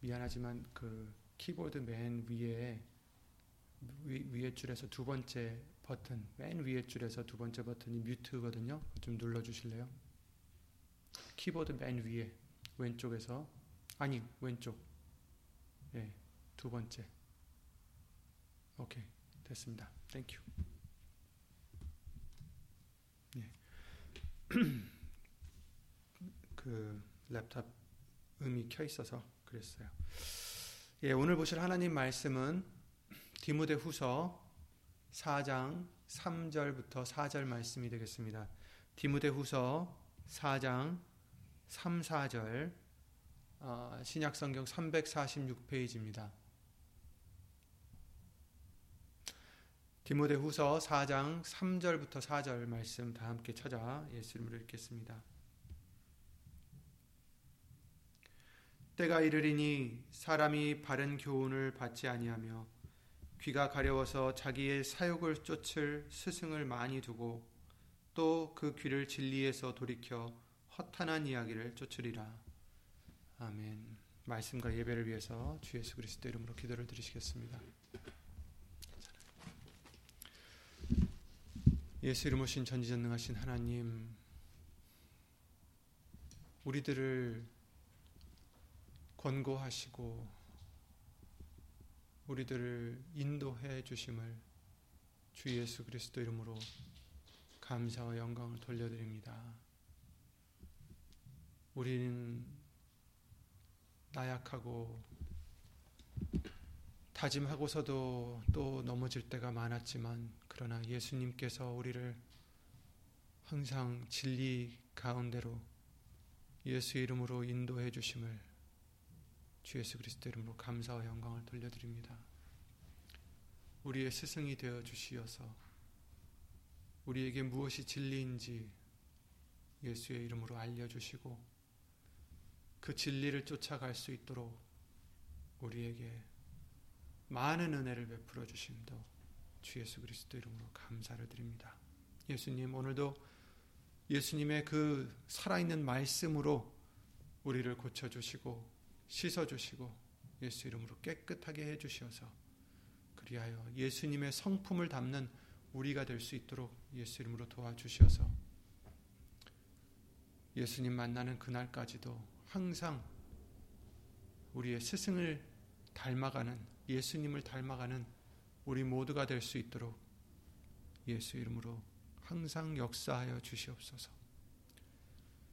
미안하지만 그 키보드 맨 위에 위, 에 줄에서 두 번째 버튼 맨 위에 줄에서 두 번째 버튼이 mute거든요. 좀 눌러 주실래요? 키보드 맨 위에 왼쪽에서 아니 왼쪽 예, 두 번째 오케이 됐습니다. Thank you 예. 그 랩탑 음이 켜 있어서 그랬어요. 예, 오늘 보실 하나님 말씀은 디모데 후서 4장 3절부터 4절 말씀이 되겠습니다. 디모데 후서 4장 3, 4절 어, 신약성경 346페이지입니다. 디모데 후서 4장 3절부터 4절 말씀 다 함께 찾아 예수 이름으로 읽겠습니다. 때가 이르리니 사람이 바른 교훈을 받지 아니하며 귀가 가려워서 자기의 사욕을 쫓을 스승을 많이 두고 또 그 귀를 진리에서 돌이켜 허탄한 이야기를 쫓으리라. 아멘. 말씀과 예배를 위해서 주 예수 그리스도 이름으로 기도를 드리시겠습니다. 예수 이름 오신 전지전능하신 하나님 우리들을 권고하시고 우리들을 인도해 주심을 주 예수 그리스도 이름으로 감사와 영광을 돌려드립니다. 우리는 나약하고 다짐하고서도 또 넘어질 때가 많았지만 그러나 예수님께서 우리를 항상 진리 가운데로 예수 이름으로 인도해 주심을 주 예수 그리스도 이름으로 감사와 영광을 돌려드립니다. 우리의 스승이 되어 주시어서 우리에게 무엇이 진리인지 예수의 이름으로 알려주시고 그 진리를 쫓아갈 수 있도록 우리에게 많은 은혜를 베풀어 주심도 주 예수 그리스도 이름으로 감사를 드립니다. 예수님 오늘도 예수님의 그 살아있는 말씀으로 우리를 고쳐주시고 씻어주시고 예수 이름으로 깨끗하게 해주시어서 그리하여 예수님의 성품을 담는 우리가 될 수 있도록 예수 이름으로 도와주시어서 예수님 만나는 그날까지도 항상 우리의 스승을 닮아가는 예수님을 닮아가는 우리 모두가 될 수 있도록 예수 이름으로 항상 역사하여 주시옵소서.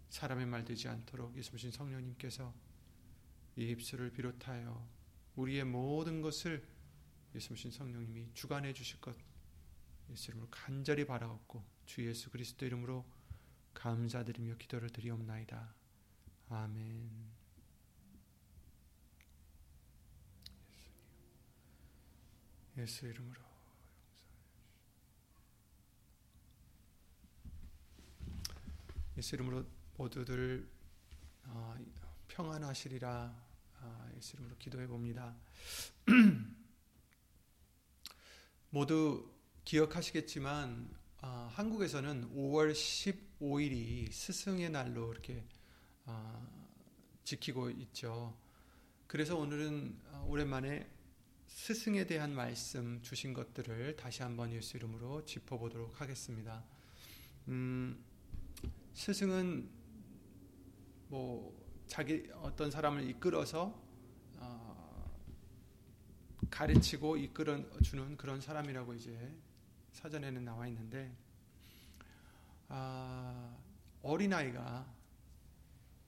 사람의 말 되지 않도록 예수님 성령님께서 이 입술을 비롯하여 우리의 모든 것을 예수님 성령님이 주관해 주실 것 예수 이름으로 간절히 바라옵고 주 예수 그리스도 이름으로 감사드리며 기도를 드리옵나이다. 아멘. 예수 이름으로 예수 이름으로 모두들 어, 평안하시리라 아, 예수 이름으로 기도해 봅니다. 모두 기억하시겠지만 아, 한국에서는 5월 15일이 스승의 날로 이렇게 아, 지키고 있죠. 그래서 오늘은 오랜만에 스승에 대한 말씀 주신 것들을 다시 한번 예수 이름으로 짚어보도록 하겠습니다. 음, 스승은 뭐 자기 어떤 사람을 이끌어서 어, 가르치고 이끌어 주는 그런 사람이라고 이제 사전에는 나와 있는데 아, 어린아이가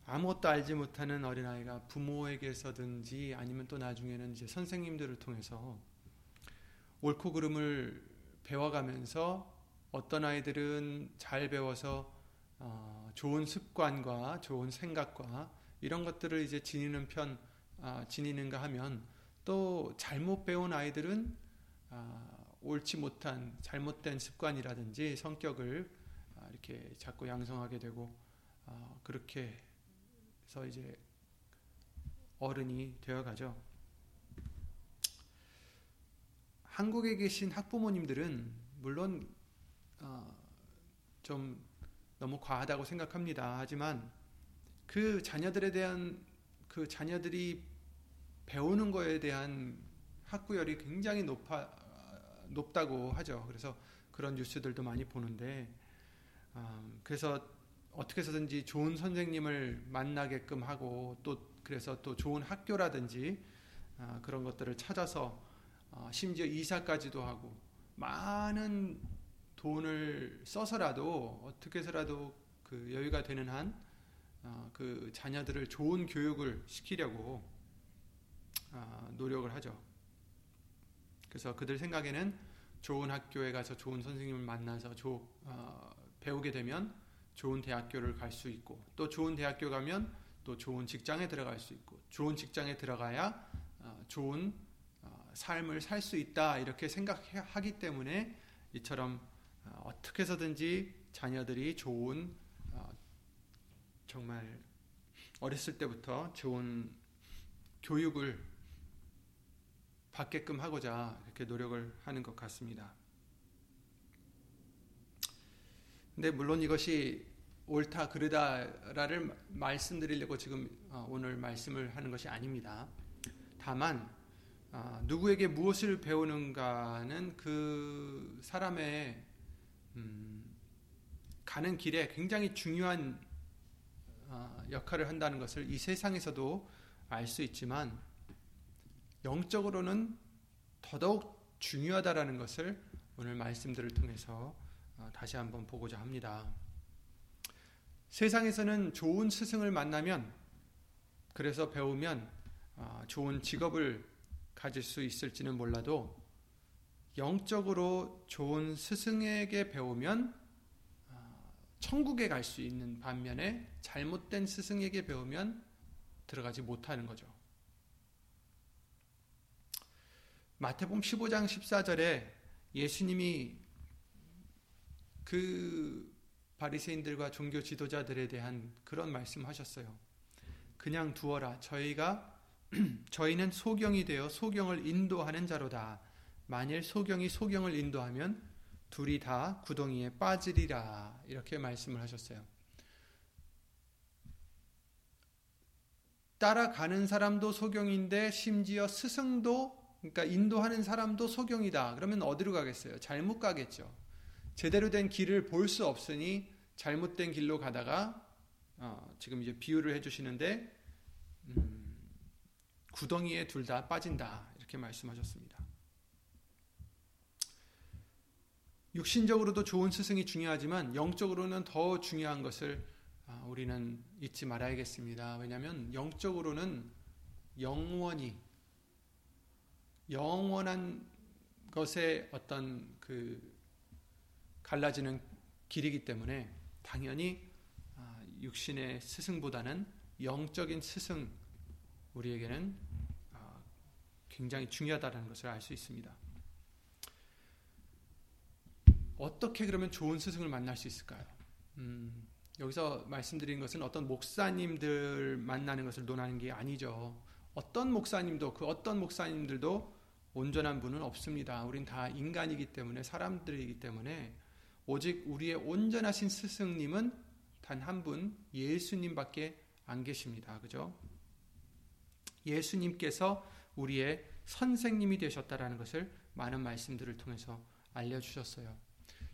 아무것도 알지 못하는 어린아이가 부모에게서든지 아니면 또 나중에는 이제 선생님들을 통해서 옳고 그름을 배워가면서 어떤 아이들은 잘 배워서 어, 좋은 습관과 좋은 생각과 이런 것들을 이제 지니는 편 아, 지니는가 하면 또 잘못 배운 아이들은 아, 옳지 못한 잘못된 습관이라든지 성격을 아, 이렇게 자꾸 양성하게 되고 아, 그렇게 해서 이제 어른이 되어가죠. 한국에 계신 학부모님들은 물론 어, 좀 너무 과하다고 생각합니다. 하지만 그 자녀들에 대한 그 자녀들이 배우는 거에 대한 학구열이 굉장히 높아 높다고 하죠. 그래서 그런 뉴스들도 많이 보는데 어, 그래서 어떻게 해서든지 좋은 선생님을 만나게끔 하고 또 그래서 또 좋은 학교라든지 어, 그런 것들을 찾아서 어, 심지어 이사까지도 하고 많은 돈을 써서라도 어떻게 해서라도 그 여유가 되는 한 그 어, 자녀들을 좋은 교육을 시키려고 어, 노력을 하죠. 그래서 그들 생각에는 좋은 학교에 가서 좋은 선생님을 만나서 조, 어, 배우게 되면 좋은 대학교를 갈 수 있고 또 좋은 대학교 가면 또 좋은 직장에 들어갈 수 있고 좋은 직장에 들어가야 어, 좋은 어, 삶을 살 수 있다 이렇게 생각하기 때문에 이처럼 어, 어떻게 해서든지 자녀들이 좋은 어, 정말 어렸을 때부터 좋은 교육을 받게끔 하고자 이렇게 노력을 하는 것 같습니다. 근데 물론 이것이 옳다 그르다를 말씀드리려고 지금 어, 오늘 말씀을 하는 것이 아닙니다. 다만 누구에게 무엇을 배우는가는 그 사람의 음, 가는 길에 굉장히 중요한 어, 역할을 한다는 것을 이 세상에서도 알 수 있지만 영적으로는 더더욱 중요하다라는 것을 오늘 말씀들을 통해서 어, 다시 한번 보고자 합니다. 세상에서는 좋은 스승을 만나면 그래서 배우면 어, 좋은 직업을 가질 수 있을지는 몰라도 영적으로 좋은 스승에게 배우면 어, 천국에 갈 수 있는 반면에 잘못된 스승에게 배우면 들어가지 못하는 거죠. 마태복음 15장 14절에 예수님이 그 바리새인들과 종교 지도자들에 대한 그런 말씀하셨어요. 그냥 두어라. 저희가 저희는 소경이 되어 소경을 인도하는 자로다. 만일 소경이 소경을 인도하면 둘이 다 구덩이에 빠지리라 이렇게 말씀을 하셨어요. 따라가는 사람도 소경인데 심지어 스승도 그러니까 인도하는 사람도 소경이다. 그러면 어디로 가겠어요? 잘못 가겠죠. 제대로 된 길을 볼 수 없으니 잘못된 길로 가다가 어, 지금 이제 비유를 해주시는데 음, 구덩이에 둘 다 빠진다 이렇게 말씀하셨습니다. 육신적으로도 좋은 스승이 중요하지만 영적으로는 더 중요한 것을 아, 우리는 잊지 말아야겠습니다. 왜냐하면 영적으로는 영원히 영원한 것의 어떤 그 갈라지는 길이기 때문에 당연히 아, 육신의 스승보다는 영적인 스승 우리에게는 아, 굉장히 중요하다는 것을 알 수 있습니다. 어떻게 그러면 좋은 스승을 만날 수 있을까요? 음, 여기서 말씀드린 것은 어떤 목사님들 만나는 것을 논하는 게 아니죠. 어떤 목사님도 그 어떤 목사님들도 온전한 분은 없습니다. 우린 다 인간이기 때문에 사람들이기 때문에 오직 우리의 온전하신 스승님은 단 한 분 예수님밖에 안 계십니다. 그죠? 예수님께서 우리의 선생님이 되셨다라는 것을 많은 말씀들을 통해서 알려 주셨어요.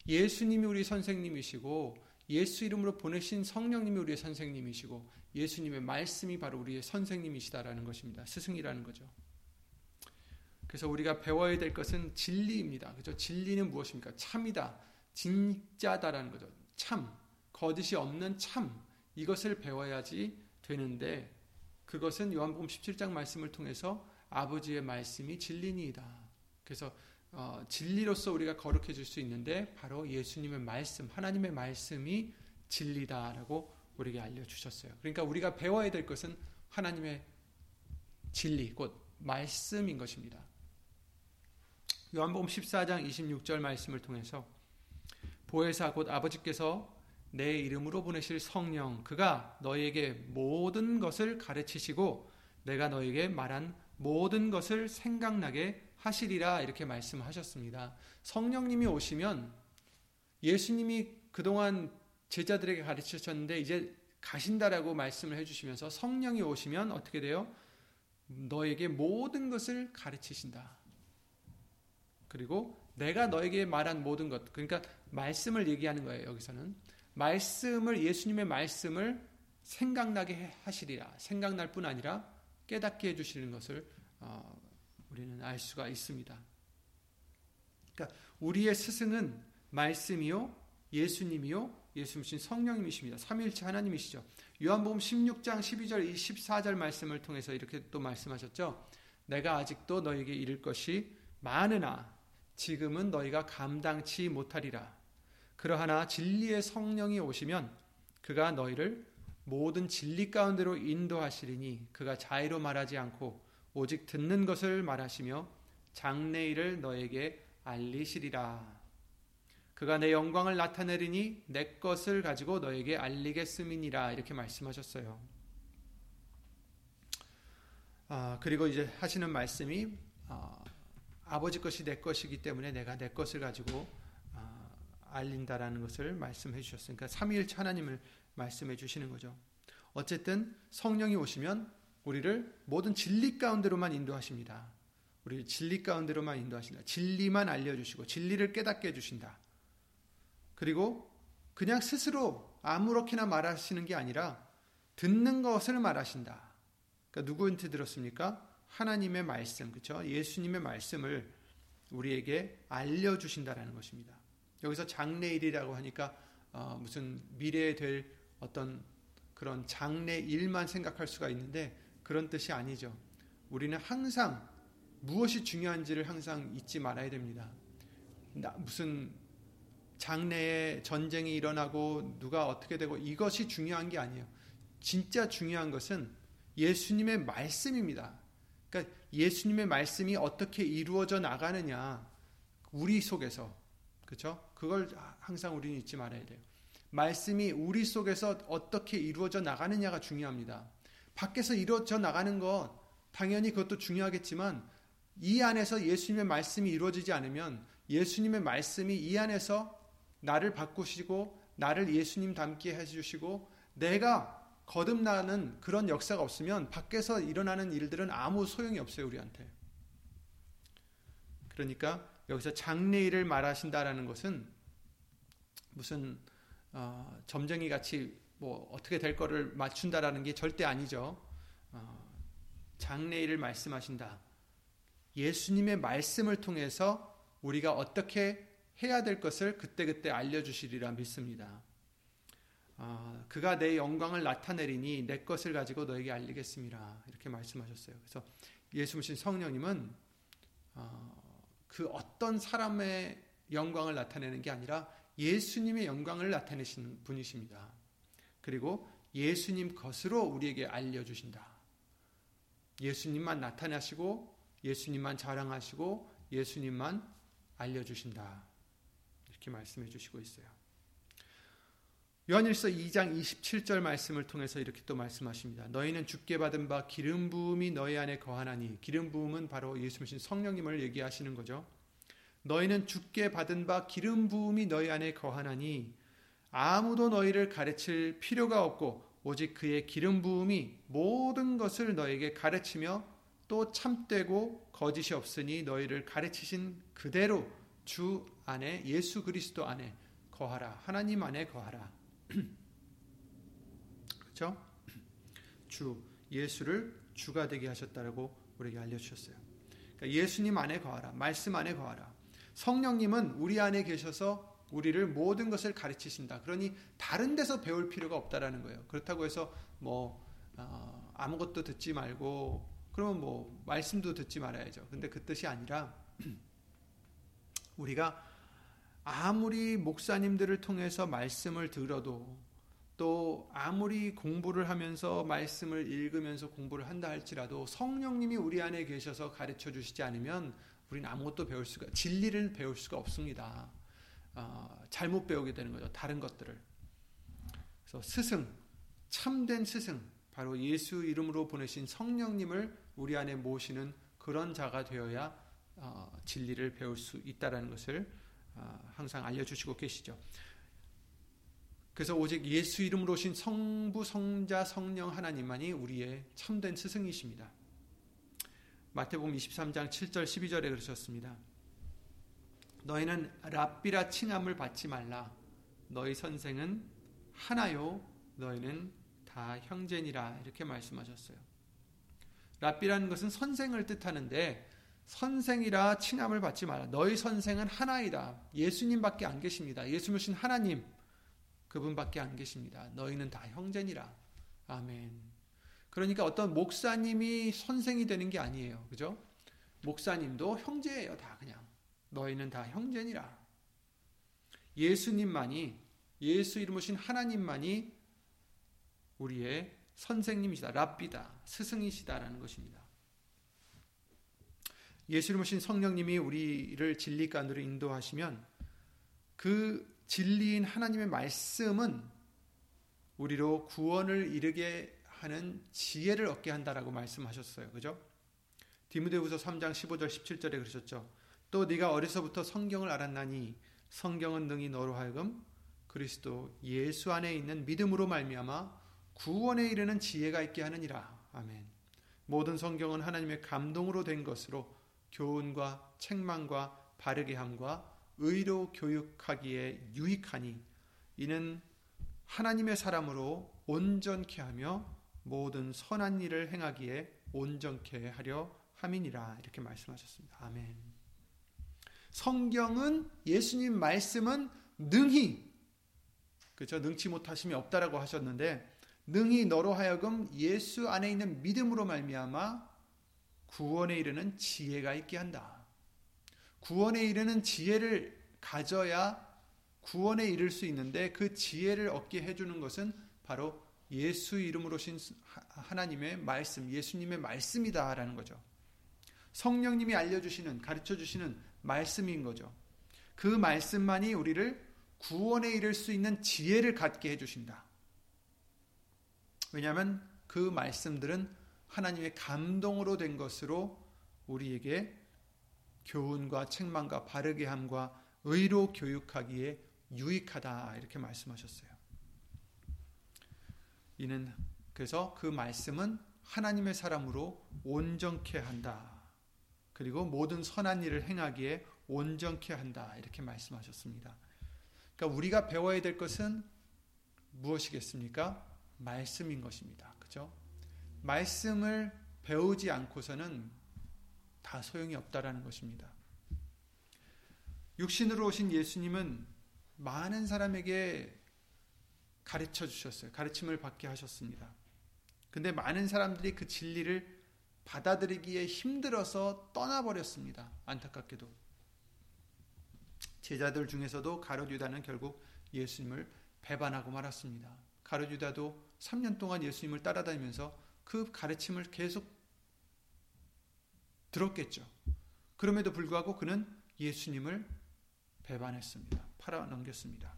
예수님이 우리 선생님이시고 예수 이름으로 보내신 성령님이 우리의 선생님이시고 예수님의 말씀이 바로 우리의 선생님이시다라는 것입니다. 스승이라는 거죠. 그래서 우리가 배워야 될 것은 진리입니다. 그죠? 진리는 무엇입니까? 참이다. 진짜다라는 거죠. 참. 거짓이 없는 참. 이것을 배워야지 되는데 그것은 요한복음 17장 말씀을 통해서 아버지의 말씀이 진리니이다. 그래서 어, 진리로서 우리가 거룩해질 수 있는데 바로 예수님의 말씀, 하나님의 말씀이 진리다라고 우리에게 알려주셨어요. 그러니까 우리가 배워야 될 것은 하나님의 진리, 곧 말씀인 것입니다. 요한복음 14장 26절 말씀을 통해서 보혜사 곧 아버지께서 내 이름으로 보내실 성령 그가 너희에게 모든 것을 가르치시고 내가 너희에게 말한 모든 것을 생각나게 하시리라 이렇게 말씀하셨습니다. 성령님이 오시면 예수님이 그동안 제자들에게 가르치셨는데 이제 가신다라고 말씀을 해주시면서 성령이 오시면 어떻게 돼요? 너에게 모든 것을 가르치신다. 그리고 내가 너에게 말한 모든 것, 그러니까 말씀을 얘기하는 거예요, 여기서는. 말씀을, 예수님의 말씀을 생각나게 하시리라. 생각날 뿐 아니라 깨닫게 해주시는 것을 어, 우리는 알 수가 있습니다. 그러니까 우리의 스승은 말씀이요, 예수님이요, 예수님 성령님이십니다. 삼일체 하나님이시죠. 요한복음 16장 12절 24절 말씀을 통해서 이렇게 또 말씀하셨죠. 내가 아직도 너에게 이를 것이 많으나 지금은 너희가 감당치 못하리라. 그러하나 진리의 성령이 오시면 그가 너희를 모든 진리 가운데로 인도하시리니 그가 자의로 말하지 않고 오직 듣는 것을 말하시며 장래일을 너에게 알리시리라. 그가 내 영광을 나타내리니 내 것을 가지고 너에게 알리겠음이니라 이렇게 말씀하셨어요. 아, 그리고 이제 하시는 말씀이 아, 아버지 것이 내 것이기 때문에 내가 내 것을 가지고 아, 알린다라는 것을 말씀해 주셨으니까 삼위일체 하나님을 말씀해 주시는 거죠. 어쨌든 성령이 오시면 우리를 모든 진리 가운데로만 인도하십니다. 우리를 진리 가운데로만 인도하신다. 진리만 알려주시고 진리를 깨닫게 해주신다. 그리고 그냥 스스로 아무렇게나 말하시는 게 아니라 듣는 것을 말하신다. 그러니까 누구한테 들었습니까? 하나님의 말씀, 그렇죠? 예수님의 말씀을 우리에게 알려주신다라는 것입니다. 여기서 장래일이라고 하니까 어, 무슨 미래에 될 어떤 그런 장래일만 생각할 수가 있는데 그런 뜻이 아니죠. 우리는 항상 무엇이 중요한지를 항상 잊지 말아야 됩니다. 무슨 장래에 전쟁이 일어나고 누가 어떻게 되고 이것이 중요한 게 아니에요. 진짜 중요한 것은 예수님의 말씀입니다. 그러니까 예수님의 말씀이 어떻게 이루어져 나가느냐 우리 속에서 그렇죠? 그걸 항상 우리는 잊지 말아야 돼요. 말씀이 우리 속에서 어떻게 이루어져 나가느냐가 중요합니다. 밖에서 이루어져 나가는 것 당연히 그것도 중요하겠지만 이 안에서 예수님의 말씀이 이루어지지 않으면 예수님의 말씀이 이 안에서 나를 바꾸시고 나를 예수님 닮게 해주시고 내가 거듭나는 그런 역사가 없으면 밖에서 일어나는 일들은 아무 소용이 없어요 우리한테. 그러니까 여기서 장래일을 말하신다라는 것은 무슨 어, 점쟁이 같이 뭐 어떻게 될 거를 맞춘다라는 게 절대 아니죠. 어, 장래일을 말씀하신다. 예수님의 말씀을 통해서 우리가 어떻게 해야 될 것을 그때그때 알려주시리라 믿습니다. 아, 그가 내 영광을 나타내리니 내 것을 가지고 너에게 알리겠습니다. 이렇게 말씀하셨어요. 그래서 예수님 성령님은 어, 그 어떤 사람의 영광을 나타내는 게 아니라 예수님의 영광을 나타내시는 분이십니다. 그리고 예수님 것으로 우리에게 알려주신다. 예수님만 나타나시고 예수님만 자랑하시고 예수님만 알려주신다. 이렇게 말씀해 주시고 있어요. 요한일서 2장 27절 말씀을 통해서 이렇게 또 말씀하십니다. 너희는 주께 받은 바 기름 부음이 너희 안에 거하나니 기름 부음은 바로 예수님 성령님을 얘기하시는 거죠. 너희는 주께 받은 바 기름 부음이 너희 안에 거하나니 아무도 너희를 가르칠 필요가 없고 오직 그의 기름 부음이 모든 것을 너에게 가르치며 또 참되고 거짓이 없으니 너희를 가르치신 그대로 주 안에 예수 그리스도 안에 거하라. 하나님 안에 거하라. 그렇죠? 주 예수를 주가 되게 하셨다라고 우리에게 알려 주셨어요. 그러니까 그러니까 예수님 안에 거하라. 말씀 안에 거하라. 성령님은 우리 안에 계셔서 우리를 모든 것을 가르치신다. 그러니 다른 데서 배울 필요가 없다라는 거예요. 그렇다고 해서 뭐 어, 아무것도 듣지 말고 그러면 뭐 말씀도 듣지 말아야죠. 근데 그 뜻이 아니라 우리가 아무리 목사님들을 통해서 말씀을 들어도 또 아무리 공부를 하면서 말씀을 읽으면서 공부를 한다 할지라도 성령님이 우리 안에 계셔서 가르쳐 주시지 않으면 우리는 아무것도 배울 수가 진리를 배울 수가 없습니다. 어, 잘못 배우게 되는 거죠. 다른 것들을. 그래서 스승, 참된 스승, 바로 예수 이름으로 보내신 성령님을 우리 안에 모시는 그런 자가 되어야 어, 진리를 배울 수 있다라는 것을 어, 항상 알려주시고 계시죠. 그래서 오직 예수 이름으로 오신 성부, 성자, 성령 하나님만이 우리의 참된 스승이십니다. 마태복음 23장 7절 12절에 그러셨습니다. 너희는 랍비라 칭함을 받지 말라. 너희 선생은 하나요. 너희는 다 형제니라. 이렇게 말씀하셨어요. 랍비라는 것은 선생을 뜻하는데 선생이라 칭함을 받지 말라. 너희 선생은 하나이다. 예수님밖에 안 계십니다. 예수님신 하나님 그분밖에 안 계십니다. 너희는 다 형제니라. 아멘. 그러니까 어떤 목사님이 선생이 되는 게 아니에요. 그죠? 목사님도 형제예요. 다 그냥. 너희는 다 형제니라. 예수님만이 예수 이름으신 하나님만이 우리의 선생님이시다. 랍비다. 스승이시다라는 것입니다. 예수 이름으신 성령님이 우리를 진리간으로 인도하시면 그 진리인 하나님의 말씀은 우리로 구원을 이르게 하는 지혜를 얻게 한다라고 말씀하셨어요. 그죠? 디모데후서 3장 15절 17절에 그러셨죠. 또 네가 어려서부터 성경을 알았나니 성경은 능히 너로 하여금 그리스도 예수 안에 있는 믿음으로 말미암아 구원에 이르는 지혜가 있게 하느니라. 아멘. 모든 성경은 하나님의 감동으로 된 것으로 교훈과 책망과 바르게 함과 의로 교육하기에 유익하니 이는 하나님의 사람으로 온전케 하며 모든 선한 일을 행하기에 온전케 하려 함이니라 이렇게 말씀하셨습니다. 아멘. 성경은 예수님 말씀은 능히 그렇죠 능치 못하심이 없다라고 하셨는데 능히 너로 하여금 예수 안에 있는 믿음으로 말미암아 구원에 이르는 지혜가 있게 한다. 구원에 이르는 지혜를 가져야 구원에 이를 수 있는데 그 지혜를 얻게 해주는 것은 바로 예수 이름으로 신 하나님의 말씀, 예수님의 말씀이다라는 거죠. 성령님이 알려주시는, 가르쳐 주시는 말씀인 거죠. 그 말씀만이 우리를 구원에 이를 수 있는 지혜를 갖게 해주신다. 왜냐하면 그 말씀들은 하나님의 감동으로 된 것으로 우리에게 교훈과 책망과 바르게 함과 의로 교육하기에 유익하다 이렇게 말씀하셨어요. 이는 그래서 그 말씀은 하나님의 사람으로 온전케 한다. 그리고 모든 선한 일을 행하기에 온전케 한다. 이렇게 말씀하셨습니다. 그러니까 우리가 배워야 될 것은 무엇이겠습니까? 말씀인 것입니다. 그죠? 말씀을 배우지 않고서는 다 소용이 없다라는 것입니다. 육신으로 오신 예수님은 많은 사람에게 가르쳐 주셨어요. 가르침을 받게 하셨습니다. 근데 많은 사람들이 그 진리를 받아들이기에 힘들어서 떠나버렸습니다. 안타깝게도. 제자들 중에서도 가롯유다는 결국 예수님을 배반하고 말았습니다. 가롯유다도 3년 동안 예수님을 따라다니면서 그 가르침을 계속 들었겠죠. 그럼에도 불구하고 그는 예수님을 배반했습니다. 팔아 넘겼습니다.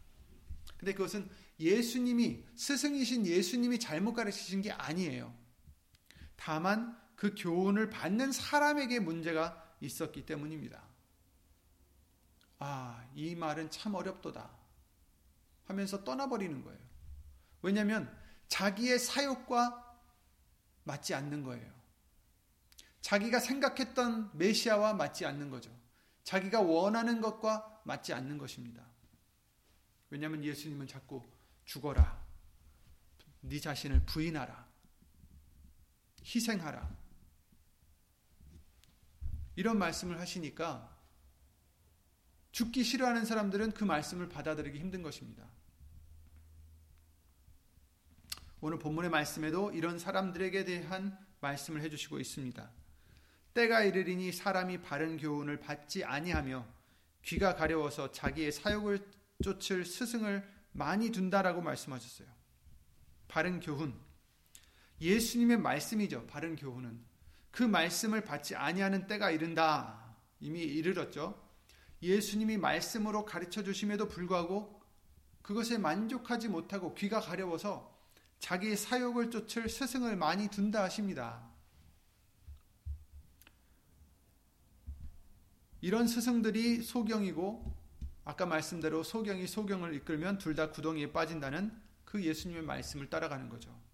근데 그것은 예수님이 스승이신 예수님이 잘못 가르치신 게 아니에요. 다만 그 교훈을 받는 사람에게 문제가 있었기 때문입니다. 아, 이 말은 참 어렵도다. 하면서 떠나버리는 거예요. 왜냐하면 자기의 사욕과 맞지 않는 거예요. 자기가 생각했던 메시아와 맞지 않는 거죠. 자기가 원하는 것과 맞지 않는 것입니다. 왜냐하면 예수님은 자꾸 죽어라. 네 자신을 부인하라. 희생하라. 이런 말씀을 하시니까 죽기 싫어하는 사람들은 그 말씀을 받아들이기 힘든 것입니다. 오늘 본문의 말씀에도 이런 사람들에게 대한 말씀을 해주시고 있습니다. 때가 이르리니 사람이 바른 교훈을 받지 아니하며 귀가 가려워서 자기의 사욕을 쫓을 스승을 많이 둔다라고 말씀하셨어요. 바른 교훈. 예수님의 말씀이죠. 바른 교훈은. 그 말씀을 받지 아니하는 때가 이른다. 이미 이르렀죠. 예수님이 말씀으로 가르쳐 주심에도 불구하고 그것에 만족하지 못하고 귀가 가려워서 자기의 사욕을 쫓을 스승을 많이 둔다 하십니다. 이런 스승들이 소경이고 아까 말씀대로 소경이 소경을 이끌면 둘 다 구덩이에 빠진다는 그 예수님의 말씀을 따라가는 거죠.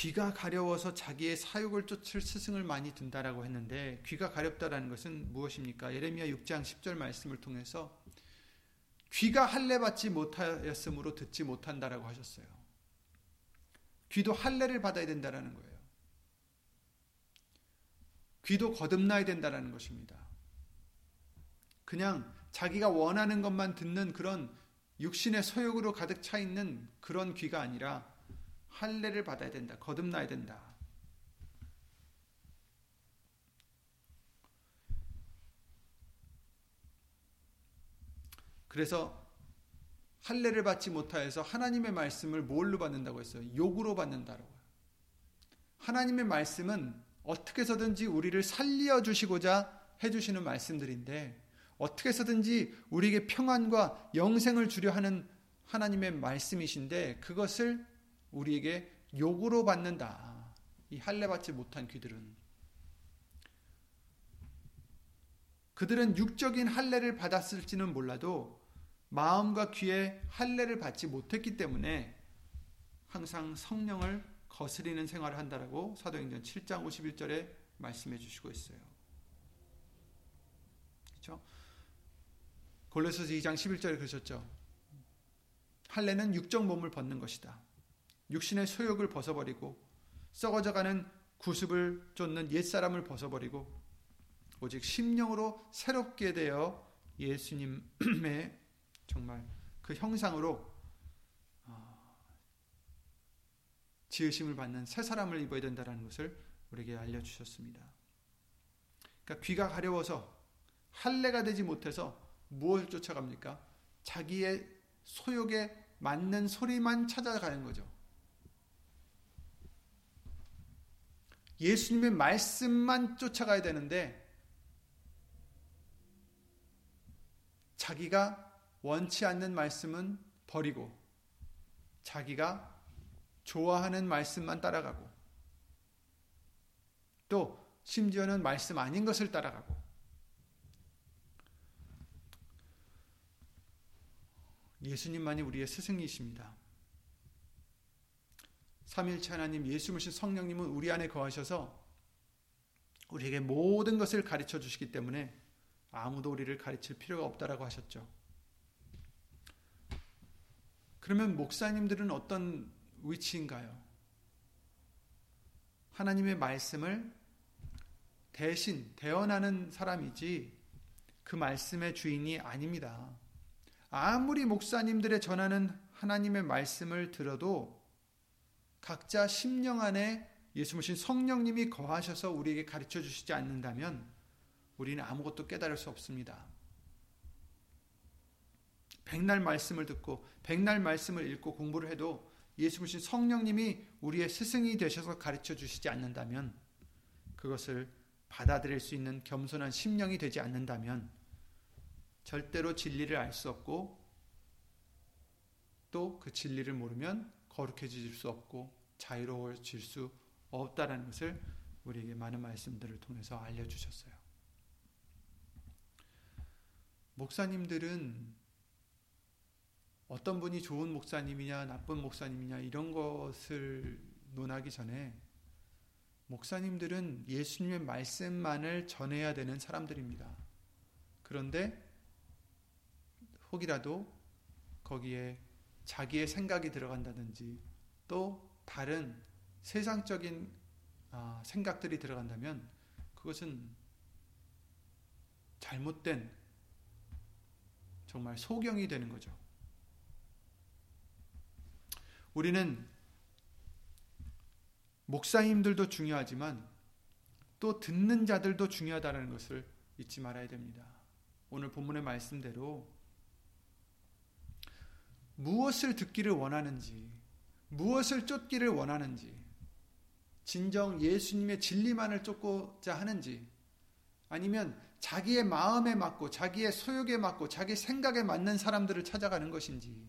귀가 가려워서 자기의 사욕을 쫓을 스승을 많이 둔다라고 했는데 귀가 가렵다라는 것은 무엇입니까? 예레미야 6장 10절 말씀을 통해서 귀가 할례 받지 못하였으므로 듣지 못한다라고 하셨어요. 귀도 할례를 받아야 된다라는 거예요. 귀도 거듭나야 된다는 것입니다. 그냥 자기가 원하는 것만 듣는 그런 육신의 소욕으로 가득 차 있는 그런 귀가 아니라 할례를 받아야 된다. 거듭나야 된다. 그래서 할례를 받지 못하여서 하나님의 말씀을 뭘로 받는다고 했어요? 욕으로 받는다고. 하나님의 말씀은 어떻게 해서든지 우리를 살려 주시고자 해 주시는 말씀들인데 어떻게 해서든지 우리에게 평안과 영생을 주려 하는 하나님의 말씀이신데 그것을 우리에게 욕으로 받는다. 이 할례 받지 못한 귀들은 그들은 육적인 할례를 받았을지는 몰라도 마음과 귀에 할례를 받지 못했기 때문에 항상 성령을 거스리는 생활을 한다라고 사도행전 7장 51절에 말씀해 주시고 있어요. 그렇죠? 골로새서 2장 11절에 그러셨죠. 할례는 육적 몸을 벗는 것이다. 육신의 소욕을 벗어버리고 썩어져가는 구습을 쫓는 옛사람을 벗어버리고 오직 심령으로 새롭게 되어 예수님의 정말 그 형상으로 지으심을 받는 새 사람을 입어야 된다는 것을 우리에게 알려주셨습니다. 그러니까 귀가 가려워서 할례가 되지 못해서 무엇을 쫓아갑니까? 자기의 소욕에 맞는 소리만 찾아가는 거죠. 예수님의 말씀만 쫓아가야 되는데 자기가 원치 않는 말씀은 버리고 자기가 좋아하는 말씀만 따라가고 또 심지어는 말씀 아닌 것을 따라가고 예수님만이 우리의 스승이십니다. 삼일체 하나님 예수님신 성령님은 우리 안에 거하셔서 우리에게 모든 것을 가르쳐 주시기 때문에 아무도 우리를 가르칠 필요가 없다라고 하셨죠. 그러면 목사님들은 어떤 위치인가요? 하나님의 말씀을 대신 대언하는 사람이지 그 말씀의 주인이 아닙니다. 아무리 목사님들의 전하는 하나님의 말씀을 들어도 각자 심령 안에 예수 모신 성령님이 거하셔서 우리에게 가르쳐 주시지 않는다면 우리는 아무것도 깨달을 수 없습니다. 백날 말씀을 듣고 백날 말씀을 읽고 공부를 해도 예수 그리스도 성령님이 우리의 스승이 되셔서 가르쳐 주시지 않는다면 그것을 받아들일 수 있는 겸손한 심령이 되지 않는다면 절대로 진리를 알 수 없고 또 그 진리를 모르면 거룩해질 수 없고 자유로워질 수 없다라는 것을 우리에게 많은 말씀들을 통해서 알려주셨어요. 목사님들은 어떤 분이 좋은 목사님이냐, 나쁜 목사님이냐, 이런 것을 논하기 전에 목사님들은 예수님의 말씀만을 전해야 되는 사람들입니다. 그런데 혹이라도 거기에 자기의 생각이 들어간다든지 또 다른 세상적인 아, 생각들이 들어간다면 그것은 잘못된 정말 소경이 되는 거죠. 우리는 목사님들도 중요하지만 또 듣는 자들도 중요하다는 것을 잊지 말아야 됩니다. 오늘 본문의 말씀대로 무엇을 듣기를 원하는지, 무엇을 쫓기를 원하는지, 진정 예수님의 진리만을 쫓고자 하는지, 아니면 자기의 마음에 맞고, 자기의 소욕에 맞고, 자기 생각에 맞는 사람들을 찾아가는 것인지,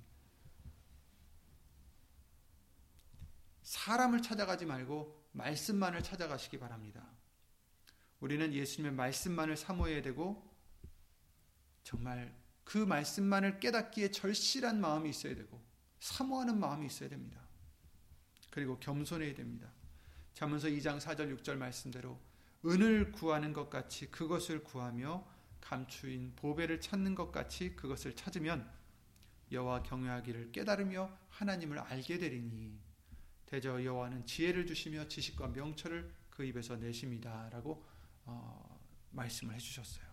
사람을 찾아가지 말고 말씀만을 찾아가시기 바랍니다. 우리는 예수님의 말씀만을 사모해야 되고 정말 그 말씀만을 깨닫기에 절실한 마음이 있어야 되고 사모하는 마음이 있어야 됩니다. 그리고 겸손해야 됩니다. 잠언서 2장 4절 6절 말씀대로 은을 구하는 것 같이 그것을 구하며 감추인 보배를 찾는 것 같이 그것을 찾으면 여호와 경외하기를 깨달으며 하나님을 알게 되리니 대저 여호와는 지혜를 주시며 지식과 명철을 그 입에서 내십니다라고 어, 말씀을 해주셨어요.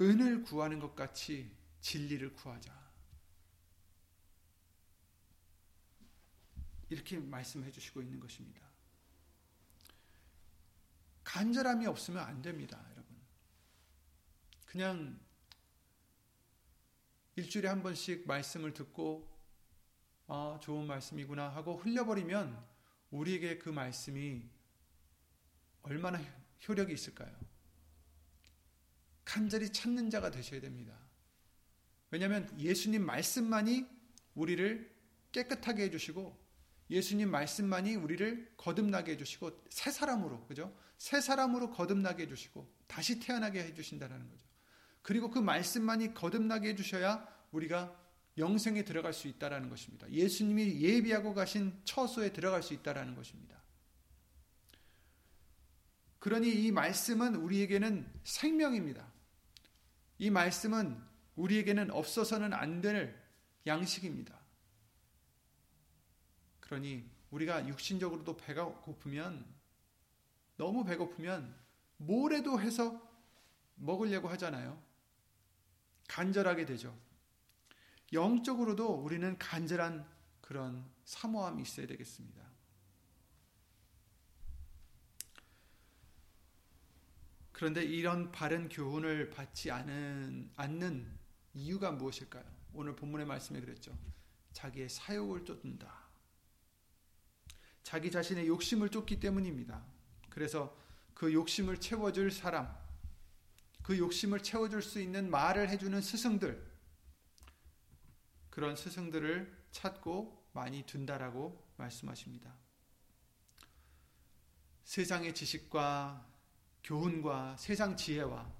은을 구하는 것 같이 진리를 구하자. 이렇게 말씀해 주시고 있는 것입니다. 간절함이 없으면 안 됩니다, 여러분. 그냥 일주일에 한 번씩 말씀을 듣고 아, 좋은 말씀이구나 하고 흘려버리면 우리에게 그 말씀이 얼마나 효력이 있을까요? 간절히 찾는 자가 되셔야 됩니다. 왜냐하면 예수님 말씀만이 우리를 깨끗하게 해주시고 예수님 말씀만이 우리를 거듭나게 해주시고 새 사람으로 그죠? 새 사람으로 거듭나게 해주시고 다시 태어나게 해주신다는 거죠. 그리고 그 말씀만이 거듭나게 해주셔야 우리가 영생에 들어갈 수 있다라는 것입니다. 예수님이 예비하고 가신 처소에 들어갈 수 있다라는 것입니다. 그러니 이 말씀은 우리에게는 생명입니다. 이 말씀은 우리에게는 없어서는 안 될 양식입니다. 그러니 우리가 육신적으로도 배가 고프면 너무 배고프면 뭐래도 해서 먹으려고 하잖아요. 간절하게 되죠. 영적으로도 우리는 간절한 그런 사모함이 있어야 되겠습니다. 그런데 이런 바른 교훈을 받지 않은, 않는 이유가 무엇일까요? 오늘 본문의 말씀에 그랬죠. 자기의 사욕을 쫓는다. 자기 자신의 욕심을 쫓기 때문입니다. 그래서 그 욕심을 채워줄 사람, 그 욕심을 채워줄 수 있는 말을 해주는 스승들, 그런 스승들을 찾고 많이 둔다라고 말씀하십니다. 세상의 지식과 교훈과 세상 지혜와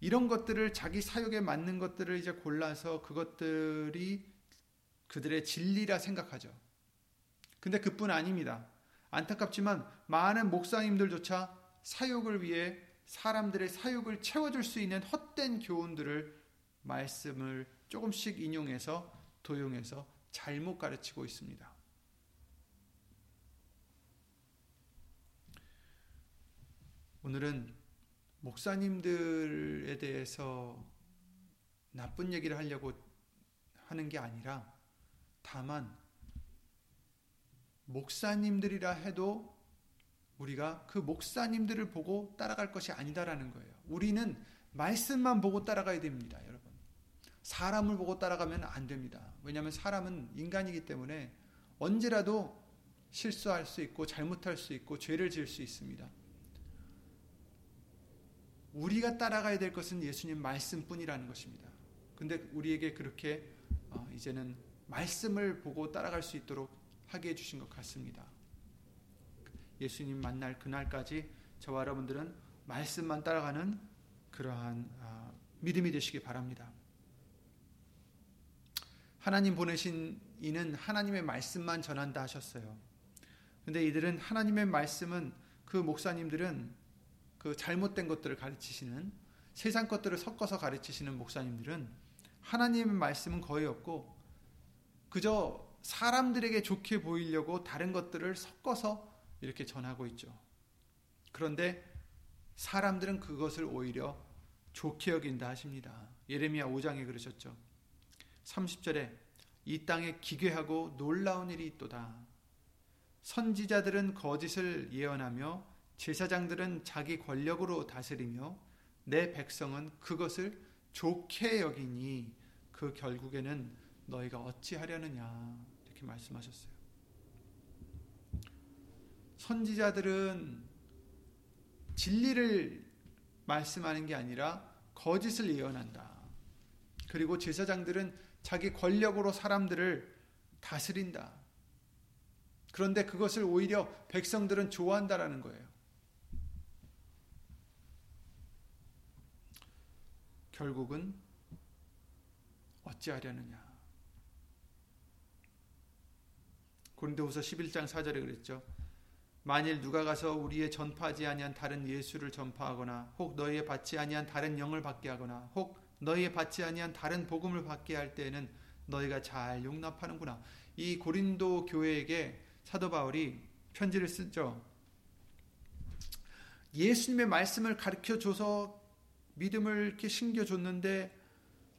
이런 것들을 자기 사역에 맞는 것들을 이제 골라서 그것들이 그들의 진리라 생각하죠. 근데 그뿐 아닙니다. 안타깝지만 많은 목사님들조차 사역을 위해 사람들의 사역을 채워줄 수 있는 헛된 교훈들을 말씀을 조금씩 인용해서 도용해서 잘못 가르치고 있습니다. 오늘은 목사님들에 대해서 나쁜 얘기를 하려고 하는 게 아니라 다만 목사님들이라 해도 우리가 그 목사님들을 보고 따라갈 것이 아니다라는 거예요. 우리는 말씀만 보고 따라가야 됩니다, 여러분. 사람을 보고 따라가면 안 됩니다. 왜냐하면 사람은 인간이기 때문에 언제라도 실수할 수 있고 잘못할 수 있고 죄를 지을 수 있습니다. 우리가 따라가야 될 것은 예수님 말씀뿐이라는 것입니다. 근데 우리에게 그렇게 어, 이제는 말씀을 보고 따라갈 수 있도록 하게 해주신 것 같습니다. 예수님 만날 그날까지 저와 여러분들은 말씀만 따라가는 그러한 아, 믿음이 되시기 바랍니다. 하나님 보내신 이는 하나님의 말씀만 전한다 하셨어요. 근데 이들은 하나님의 말씀은 그 목사님들은 그 잘못된 것들을 가르치시는 세상 것들을 섞어서 가르치시는 목사님들은 하나님의 말씀은 거의 없고 그저 사람들에게 좋게 보이려고 다른 것들을 섞어서 이렇게 전하고 있죠. 그런데 사람들은 그것을 오히려 좋게 여긴다 하십니다. 예레미야 5장에 그러셨죠. 30절에 이 땅에 기괴하고 놀라운 일이 있도다. 선지자들은 거짓을 예언하며 제사장들은 자기 권력으로 다스리며 내 백성은 그것을 좋게 여기니 그 결국에는 너희가 어찌하려느냐 이렇게 말씀하셨어요. 선지자들은 진리를 말씀하는 게 아니라 거짓을 예언한다. 그리고 제사장들은 자기 권력으로 사람들을 다스린다. 그런데 그것을 오히려 백성들은 좋아한다라는 거예요. 결국은 어찌하려느냐. 고린도후서 11장 4절에 그랬죠. 만일 누가 가서 우리의 전파하지 아니한 다른 예수를 전파하거나 혹 너희의 받지 아니한 다른 영을 받게 하거나 혹 너희의 받지 아니한 다른 복음을 받게 할 때에는 너희가 잘 용납하는구나. 이 고린도 교회에게 사도 바울이 편지를 쓰죠. 예수님의 말씀을 가르쳐 줘서 믿음을 이렇게 신겨 줬는데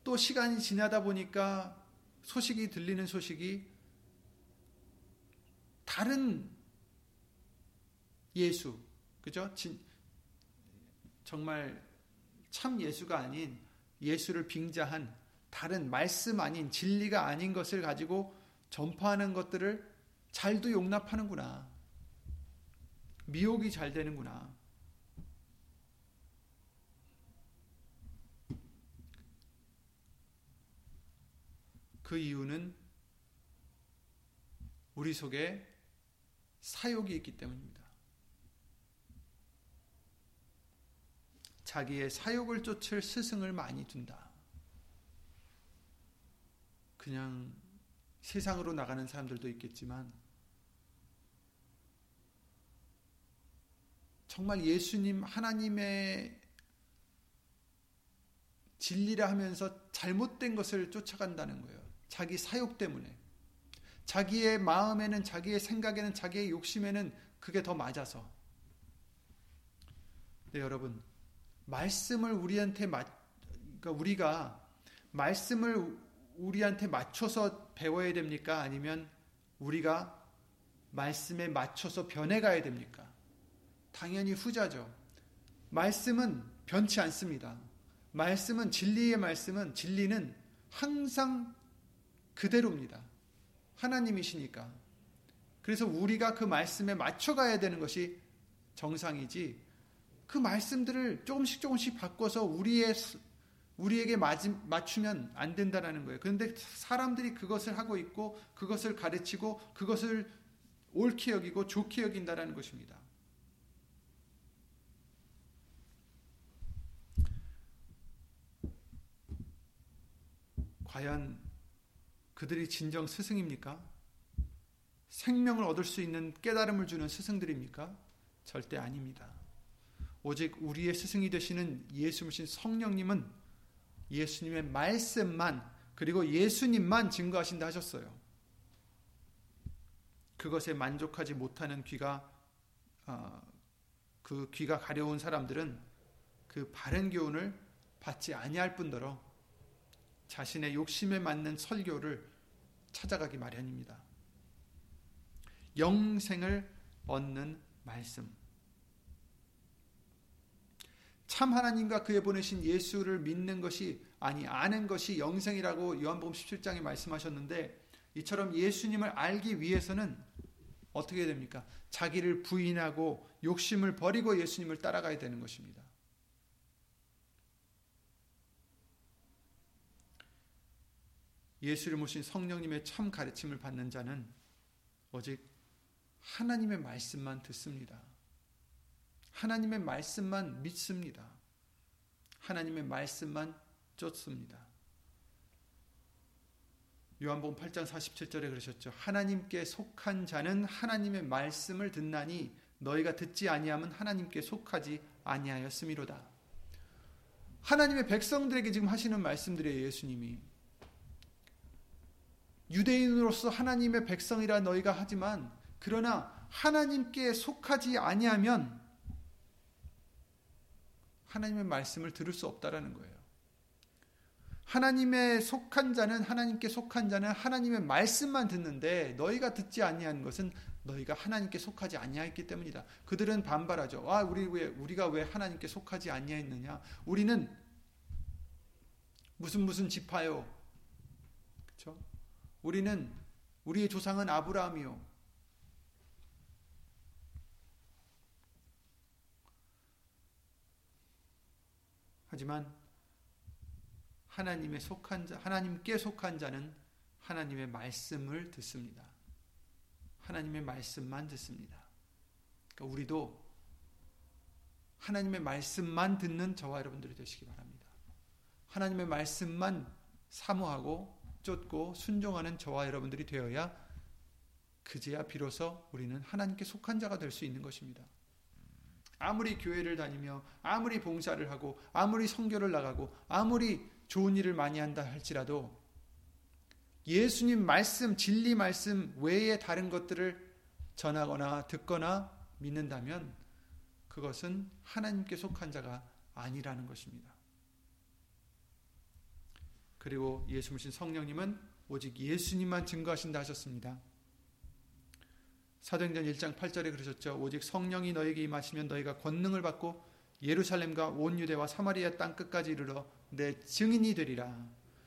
또 시간이 지나다 보니까 소식이 들리는 소식이 다른 예수, 그죠? 진, 정말 참 예수가 아닌 예수를 빙자한 다른 말씀 아닌 진리가 아닌 것을 가지고 전파하는 것들을 잘도 용납하는구나. 미혹이 잘 되는구나. 그 이유는 우리 속에 사욕이 있기 때문입니다. 자기의 사욕을 쫓을 스승을 많이 둔다. 그냥 세상으로 나가는 사람들도 있겠지만 정말 예수님 하나님의 진리라 하면서 잘못된 것을 쫓아간다는 거예요. 자기 사욕 때문에. 자기의 마음에는 자기의 생각에는 자기의 욕심에는 그게 더 맞아서. 네, 여러분. 말씀을 우리한테 맞 그러니까 우리가 말씀을 우리한테 맞춰서 배워야 됩니까? 아니면 우리가 말씀에 맞춰서 변해가야 됩니까? 당연히 후자죠. 말씀은 변치 않습니다. 말씀은 진리의 말씀은 진리는 항상 그대로입니다. 하나님이시니까. 그래서 우리가 그 말씀에 맞춰가야 되는 것이 정상이지. 그 말씀들을 조금씩 조금씩 바꿔서 우리의 우리에게 맞추면 안 된다라는 거예요. 그런데 사람들이 그것을 하고 있고 그것을 가르치고 그것을 옳게 여기고 좋게 여긴다라는 것입니다. 과연 그들이 진정 스승입니까? 생명을 얻을 수 있는 깨달음을 주는 스승들입니까? 절대 아닙니다. 오직 우리의 스승이 되시는 예수님신 성령님은 예수님의 말씀만 그리고 예수님만 증거하신다 하셨어요. 그것에 만족하지 못하는 귀가 어, 그 귀가 가려운 사람들은 그 바른 교훈을 받지 아니할 뿐더러 자신의 욕심에 맞는 설교를 찾아가기 마련입니다. 영생을 얻는 말씀. 참 하나님과 그에 보내신 예수를 믿는 것이 아니 아는 것이 영생이라고 요한복음 17장에 말씀하셨는데 이처럼 예수님을 알기 위해서는 어떻게 됩니까? 자기를 부인하고 욕심을 버리고 예수님을 따라가야 되는 것입니다. 예수를 모신 성령님의 참 가르침을 받는 자는 오직 하나님의 말씀만 듣습니다. 하나님의 말씀만 믿습니다. 하나님의 말씀만 쫓습니다. 요한복음 8장 47절에 그러셨죠. 하나님께 속한 자는 하나님의 말씀을 듣나니 너희가 듣지 아니하면 하나님께 속하지 아니하였음이로다. 하나님의 백성들에게 지금 하시는 말씀들이에요, 예수님이. 유대인으로서 하나님의 백성이라 너희가 하지만 그러나 하나님께 속하지 아니하면 하나님의 말씀을 들을 수 없다라는 거예요. 하나님의 속한 자는 하나님께 속한 자는 하나님의 말씀만 듣는데 너희가 듣지 아니한 것은 너희가 하나님께 속하지 아니하였기 때문이다. 그들은 반발하죠. 아, 우리 왜 우리가 왜 하나님께 속하지 아니하였느냐? 우리는 무슨 무슨 지파요. 우리는 우리의 조상은 아브라함이요. 하지만 하나님의 속한 자, 하나님께 속한 자는 하나님의 말씀을 듣습니다. 하나님의 말씀만 듣습니다. 그러니까 우리도 하나님의 말씀만 듣는 저와 여러분들이 되시기 바랍니다. 하나님의 말씀만 사모하고 쫓고 순종하는 저와 여러분들이 되어야 그제야 비로소 우리는 하나님께 속한 자가 될 수 있는 것입니다. 아무리 교회를 다니며 아무리 봉사를 하고 아무리 성교를 나가고 아무리 좋은 일을 많이 한다 할지라도 예수님 말씀 진리 말씀 외에 다른 것들을 전하거나 듣거나 믿는다면 그것은 하나님께 속한 자가 아니라는 것입니다. 그리고 예수님 성령님은 오직 예수님만 증거하신다 하셨습니다. 사도행전 1장 8절에 그러셨죠. 오직 성령이 너에게 임하시면 너희가 권능을 받고 예루살렘과 온 유대와 사마리아 땅 끝까지 이르러 내 증인이 되리라.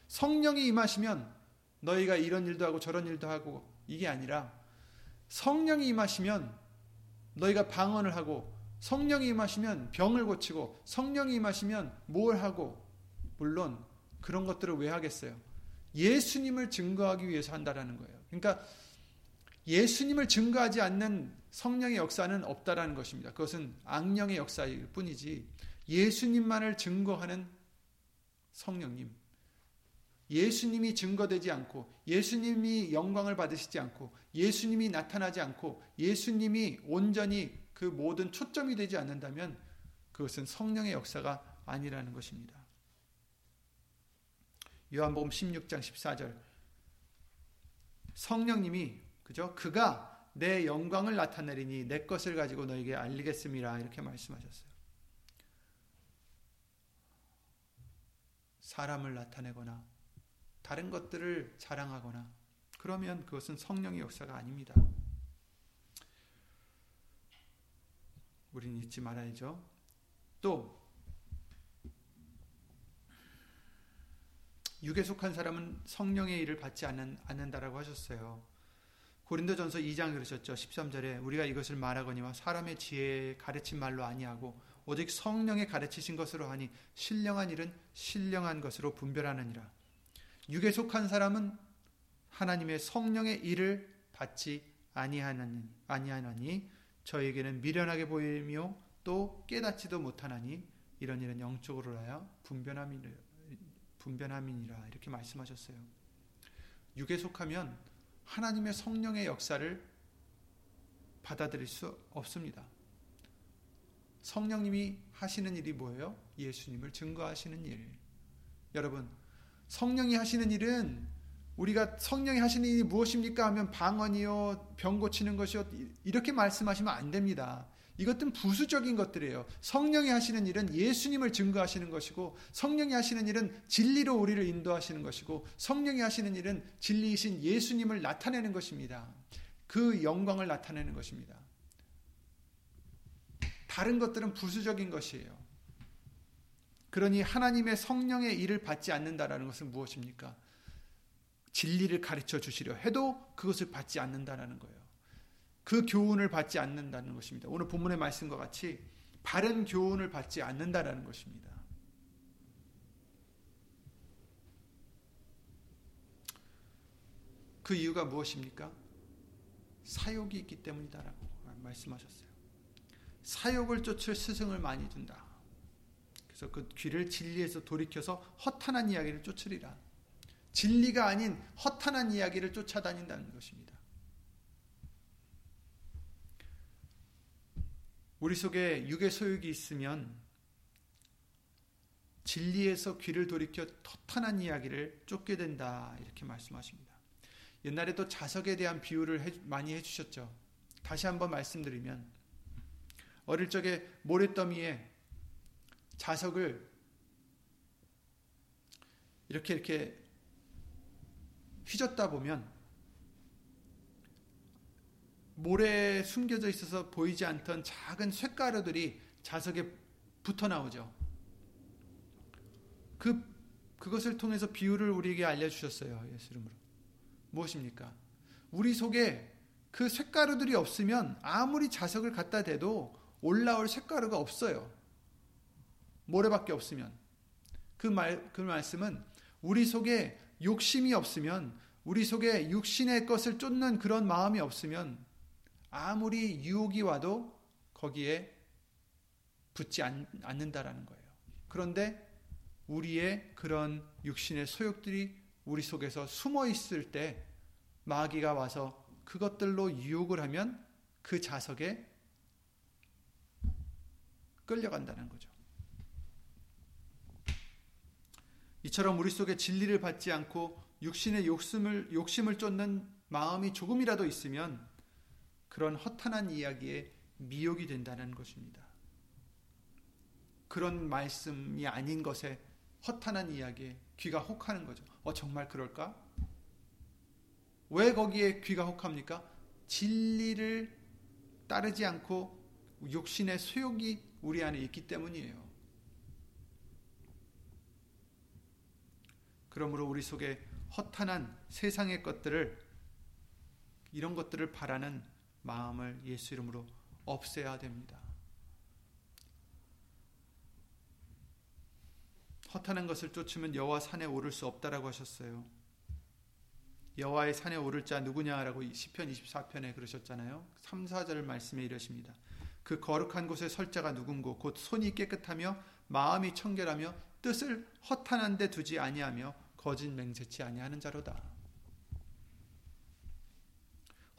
성령이 임하시면 너희가 이런 일도 하고 저런 일도 하고 이게 아니라 성령이 임하시면 너희가 방언을 하고 성령이 임하시면 병을 고치고 성령이 임하시면 뭘 하고 물론 그런 것들을 왜 하겠어요? 예수님을 증거하기 위해서 한다라는 거예요. 그러니까 예수님을 증거하지 않는 성령의 역사는 없다라는 것입니다. 그것은 악령의 역사일 뿐이지 예수님만을 증거하는 성령님, 예수님이 증거되지 않고 예수님이 영광을 받으시지 않고 예수님이 나타나지 않고 예수님이 온전히 그 모든 초점이 되지 않는다면 그것은 성령의 역사가 아니라는 것입니다. 요한복음 16장 14절 성령님이 그죠? 그가 내 영광을 나타내리니 내 것을 가지고 너에게 알리겠습니다. 이렇게 말씀하셨어요. 사람을 나타내거나 다른 것들을 자랑하거나 그러면 그것은 성령의 역사가 아닙니다. 우리는 잊지 말아야죠. 또 육에 속한 사람은 성령의 일을 받지 않는, 않는다라고 하셨어요. 고린도전서 2장 그러셨죠. 13절에 우리가 이것을 말하거니와 사람의 지혜에 가르친 말로 아니하고 오직 성령의 가르치신 것으로 하니 신령한 일은 신령한 것으로 분별하느니라. 육에 속한 사람은 하나님의 성령의 일을 받지 아니하나니, 아니하나니 저에게는 미련하게 보이며 또 깨닫지도 못하나니 이런 일은 영적으로 하여 분변함이니라 분변함이니라 이렇게 말씀하셨어요. 육에 속하면 하나님의 성령의 역사를 받아들일 수 없습니다. 성령님이 하시는 일이 뭐예요? 예수님을 증거하시는 일. 여러분, 성령이 하시는 일은 우리가 성령이 하시는 일이 무엇입니까 하면 방언이요, 병 고치는 것이요, 이렇게 말씀하시면 안 됩니다. 이것은 부수적인 것들이에요. 성령이 하시는 일은 예수님을 증거하시는 것이고 성령이 하시는 일은 진리로 우리를 인도하시는 것이고 성령이 하시는 일은 진리이신 예수님을 나타내는 것입니다. 그 영광을 나타내는 것입니다. 다른 것들은 부수적인 것이에요. 그러니 하나님의 성령의 일을 받지 않는다라는 것은 무엇입니까? 진리를 가르쳐 주시려 해도 그것을 받지 않는다라는 거예요. 그 교훈을 받지 않는다는 것입니다. 오늘 본문의 말씀과 같이 바른 교훈을 받지 않는다라는 것입니다. 그 이유가 무엇입니까? 사욕이 있기 때문이다라고 말씀하셨어요. 사욕을 쫓을 스승을 많이 둔다. 그래서 그 귀를 진리에서 돌이켜서 허탄한 이야기를 쫓으리라. 진리가 아닌 허탄한 이야기를 쫓아다닌다는 것입니다. 우리 속에 육의 소욕이 있으면 진리에서 귀를 돌이켜 토탄한 이야기를 쫓게 된다 이렇게 말씀하십니다. 옛날에도 자석에 대한 비유를 해, 많이 해주셨죠. 다시 한번 말씀드리면 어릴 적에 모래더미에 자석을 이렇게 이렇게 휘젓다 보면 모래에 숨겨져 있어서 보이지 않던 작은 쇳가루들이 자석에 붙어 나오죠. 그 그것을 통해서 비유를 우리에게 알려 주셨어요. 예수 이름으로. 무엇입니까? 우리 속에 그 쇳가루들이 없으면 아무리 자석을 갖다 대도 올라올 쇳가루가 없어요. 모래밖에 없으면. 그 말, 그 말씀은 우리 속에 욕심이 없으면, 우리 속에 육신의 것을 쫓는 그런 마음이 없으면, 아무리 유혹이 와도 거기에 붙지 않, 않는다라는 거예요. 그런데 우리의 그런 육신의 소욕들이 우리 속에서 숨어 있을 때 마귀가 와서 그것들로 유혹을 하면 그 자석에 끌려간다는 거죠. 이처럼 우리 속에 진리를 받지 않고 육신의 욕심을 욕심을 쫓는 마음이 조금이라도 있으면 그런 허탄한 이야기에 미혹이 된다는 것입니다. 그런 말씀이 아닌 것에 허탄한 이야기에 귀가 혹하는 거죠. 어 정말 그럴까? 왜 거기에 귀가 혹합니까? 진리를 따르지 않고 욕신의 소욕이 우리 안에 있기 때문이에요. 그러므로 우리 속에 허탄한 세상의 것들을 이런 것들을 바라는 마음을 예수 이름으로 없애야 됩니다. 허탄한 것을 쫓으면 여호와 산에 오를 수 없다라고 하셨어요. 여호와의 산에 오를 자 누구냐라고 시편 24편에 그러셨잖아요. 3, 4절 말씀에 이러십니다. 그 거룩한 곳에 설 자가 누군고 곧 손이 깨끗하며 마음이 청결하며 뜻을 허탄한 데 두지 아니하며 거짓 맹세치 아니하는 자로다.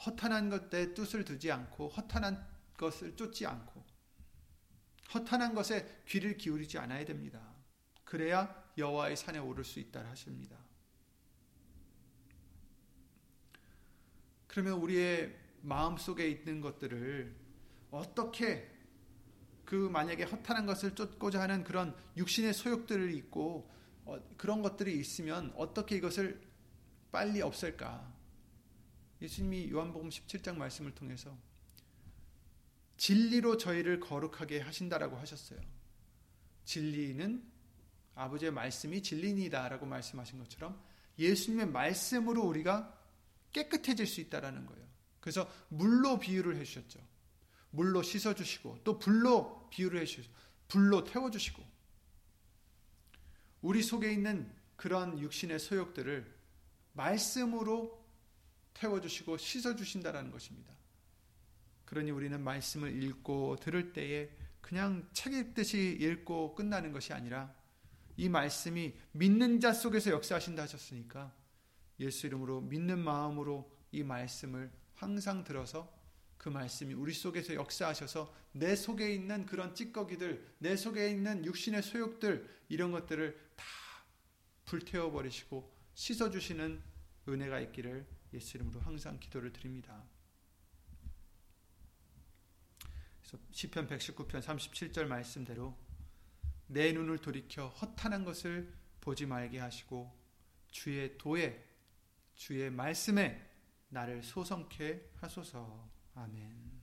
허탄한 것에 뜻을 두지 않고 허탄한 것을 쫓지 않고 허탄한 것에 귀를 기울이지 않아야 됩니다. 그래야 여호와의 산에 오를 수 있다 하십니다. 그러면 우리의 마음 속에 있는 것들을 어떻게 그 만약에 허탄한 것을 쫓고자 하는 그런 육신의 소욕들을 있고 어, 그런 것들이 있으면 어떻게 이것을 빨리 없앨까? 예수님이 요한복음 17장 말씀을 통해서 진리로 저희를 거룩하게 하신다라고 하셨어요. 진리는 아버지의 말씀이 진리니다라고 말씀하신 것처럼 예수님의 말씀으로 우리가 깨끗해질 수 있다라는 거예요. 그래서 물로 비유를 해 주셨죠. 물로 씻어 주시고 또 불로 비유를 해주시고 불로 태워 주시고 우리 속에 있는 그런 육신의 소욕들을 말씀으로 태워주시고 씻어주신다라는 것입니다. 그러니 우리는 말씀을 읽고 들을 때에 그냥 책 읽듯이 읽고 끝나는 것이 아니라 이 말씀이 믿는 자 속에서 역사하신다 하셨으니까 예수 이름으로 믿는 마음으로 이 말씀을 항상 들어서 그 말씀이 우리 속에서 역사하셔서 내 속에 있는 그런 찌꺼기들, 내 속에 있는 육신의 소욕들 이런 것들을 다 불태워 버리시고 씻어 주시는 은혜가 있기를 예수 이름으로 항상 기도를 드립니다. 그래서 시편 119편 37절 말씀대로 내 눈을 돌이켜 허탄한 것을 보지 말게 하시고 주의 도에 주의 말씀에 나를 소성케 하소서. 아멘.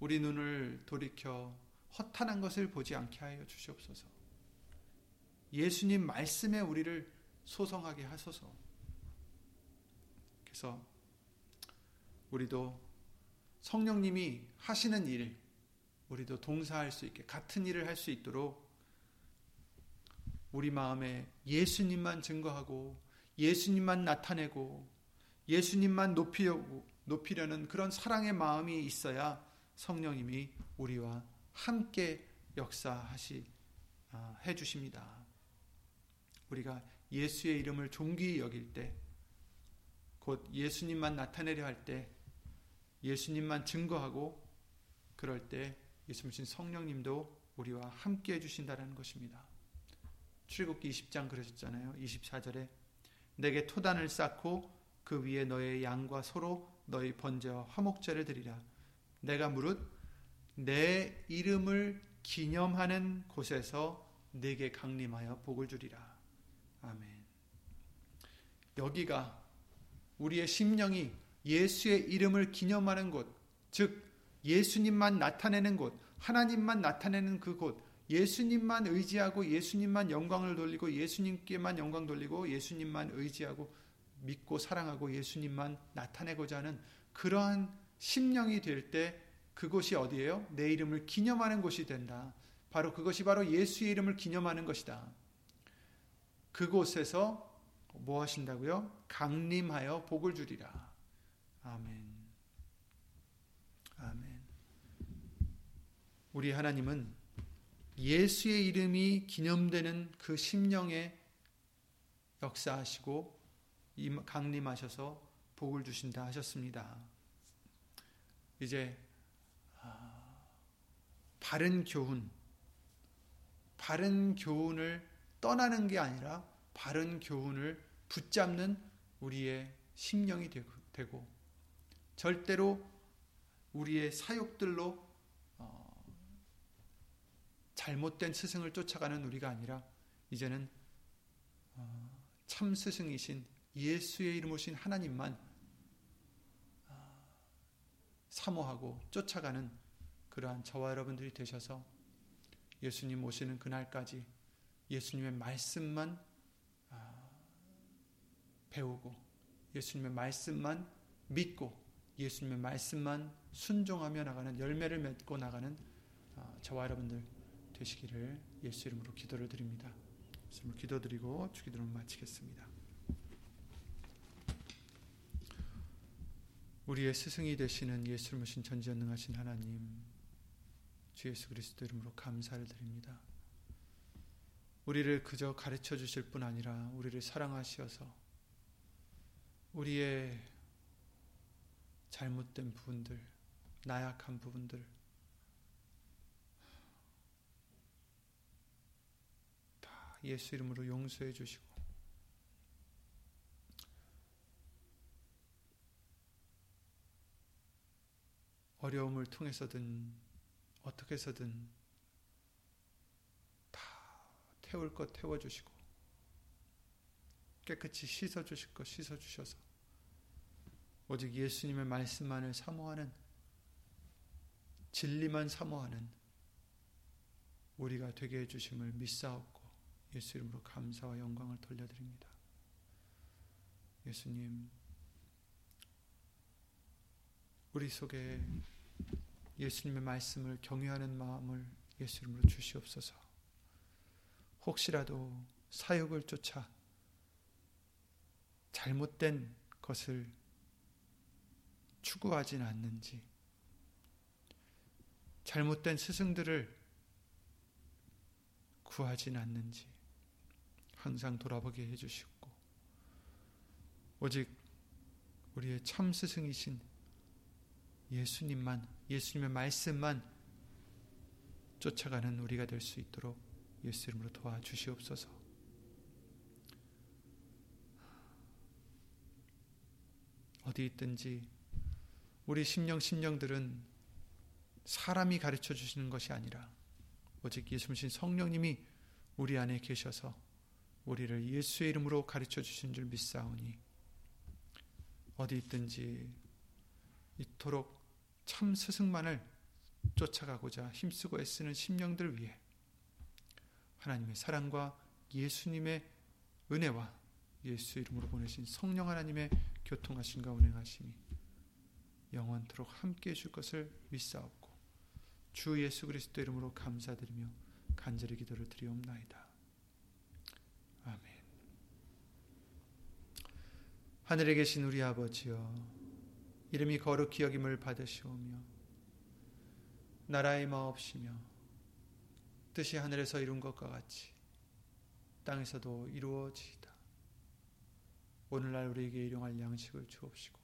우리 눈을 돌이켜 허탄한 것을 보지 않게 하여 주시옵소서. 예수님 말씀에 우리를 소성하게 하소서. 그래서 우리도 성령님이 하시는 일, 우리도 동사할 수 있게 같은 일을 할 수 있도록 우리 마음에 예수님만 증거하고 예수님만 나타내고 예수님만 높이려고 높이려는 그런 사랑의 마음이 있어야 성령님이 우리와 함께 역사하시 아, 해 주십니다. 우리가 예수의 이름을 존귀히 여길 때, 곧 예수님만 나타내려 할 때, 예수님만 증거하고 그럴 때 예수님 성령님도 우리와 함께 해 주신다는 것입니다. 출애굽기 20장 그러셨잖아요. 24절에 내게 토단을 쌓고 그 위에 너의 양과 소로 너희 번제와 화목제를 드리라. 내가 무릇 내 이름을 기념하는 곳에서 내게 강림하여 복을 주리라. 아멘. 여기가 우리의 심령이 예수의 이름을 기념하는 곳, 즉 예수님만 나타내는 곳, 하나님만 나타내는 그 곳, 예수님만 의지하고 예수님만 영광을 돌리고 예수님께만 영광 돌리고 예수님만 의지하고 믿고 사랑하고 예수님만 나타내고자 하는 그러한 심령이 될 때 그곳이 어디예요? 내 이름을 기념하는 곳이 된다. 바로 그것이 바로 예수의 이름을 기념하는 것이다. 그곳에서 뭐 하신다고요? 강림하여 복을 주리라. 아멘. 아멘. 우리 하나님은 예수의 이름이 기념되는 그 심령에 역사하시고 강림하셔서 복을 주신다 하셨습니다. 이제 아, 바른 교훈, 바른 교훈을 떠나는 게 아니라 바른 교훈을 붙잡는 우리의 심령이 되고 절대로 우리의 사욕들로 어, 잘못된 스승을 쫓아가는 우리가 아니라 이제는 어, 참 스승이신 예수의 이름 오신 하나님만 어, 사모하고 쫓아가는 그러한 저와 여러분들이 되셔서 예수님 오시는 그날까지 예수님의 말씀만 배우고 예수님의 말씀만 믿고 예수님의 말씀만 순종하며 나가는 열매를 맺고 나가는 어, 저와 여러분들 되시기를 예수 이름으로 기도를 드립니다. 예수 기도드리고 주기도를 마치겠습니다. 우리의 스승이 되시는 예수를 모신 전지전능하신 하나님 주 예수 그리스도 이름으로 감사를 드립니다. 우리를 그저 가르쳐 주실 뿐 아니라 우리를 사랑하시어서 우리의 잘못된 부분들, 나약한 부분들, 다 예수 이름으로 용서해 주시고, 어려움을 통해서든 어떻게 해서든 다 태울 것 태워주시고 깨끗이 씻어주실 것 씻어주셔서 오직 예수님의 말씀만을 사모하는 진리만 사모하는 우리가 되게 해주심을 믿사옵고 예수 이름으로 감사와 영광을 돌려드립니다. 예수님 우리 속에 예수님의 말씀을 경외하는 마음을 예수 이름으로 주시옵소서. 혹시라도 사욕을 쫓아 잘못된 것을 추구하진 않는지, 잘못된 스승들을 구하진 않는지 항상 돌아보게 해주시고, 오직 우리의 참 스승이신 예수님만, 예수님의 말씀만 쫓아가는 우리가 될 수 있도록 예수 이름으로 도와주시옵소서. 어디 있든지 우리 심령 심령들은 사람이 가르쳐 주시는 것이 아니라 오직 예수님 성령님이 우리 안에 계셔서 우리를 예수의 이름으로 가르쳐 주신 줄 믿사오니 어디 있든지 이토록 참 스승만을 쫓아가고자 힘쓰고 애쓰는 심령들 위해 하나님의 사랑과 예수님의 은혜와 예수 이름으로 보내신 성령 하나님의 교통하신가 운행하심이 영원토록 함께 해줄 것을 믿사옵고 주 예수 그리스도 이름으로 감사드리며 간절히 기도를 드리옵나이다. 아멘. 하늘에 계신 우리 아버지여 이름이 거룩히 여김을 받으시오며 나라의 마옵시며 뜻이 하늘에서 이룬 것과 같이 땅에서도 이루어지이다. 오늘날 우리에게 일용할 양식을 주옵시고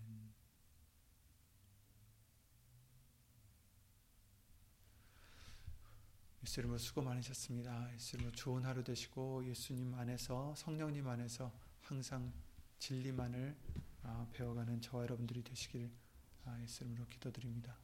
예수님으로 수고 많으셨습니다. 예수님으로 좋은 하루 되시고 예수님 안에서 성령님 안에서 항상 진리만을 아, 배워가는 저와 여러분들이 되시길 아, 예수님으로 기도드립니다.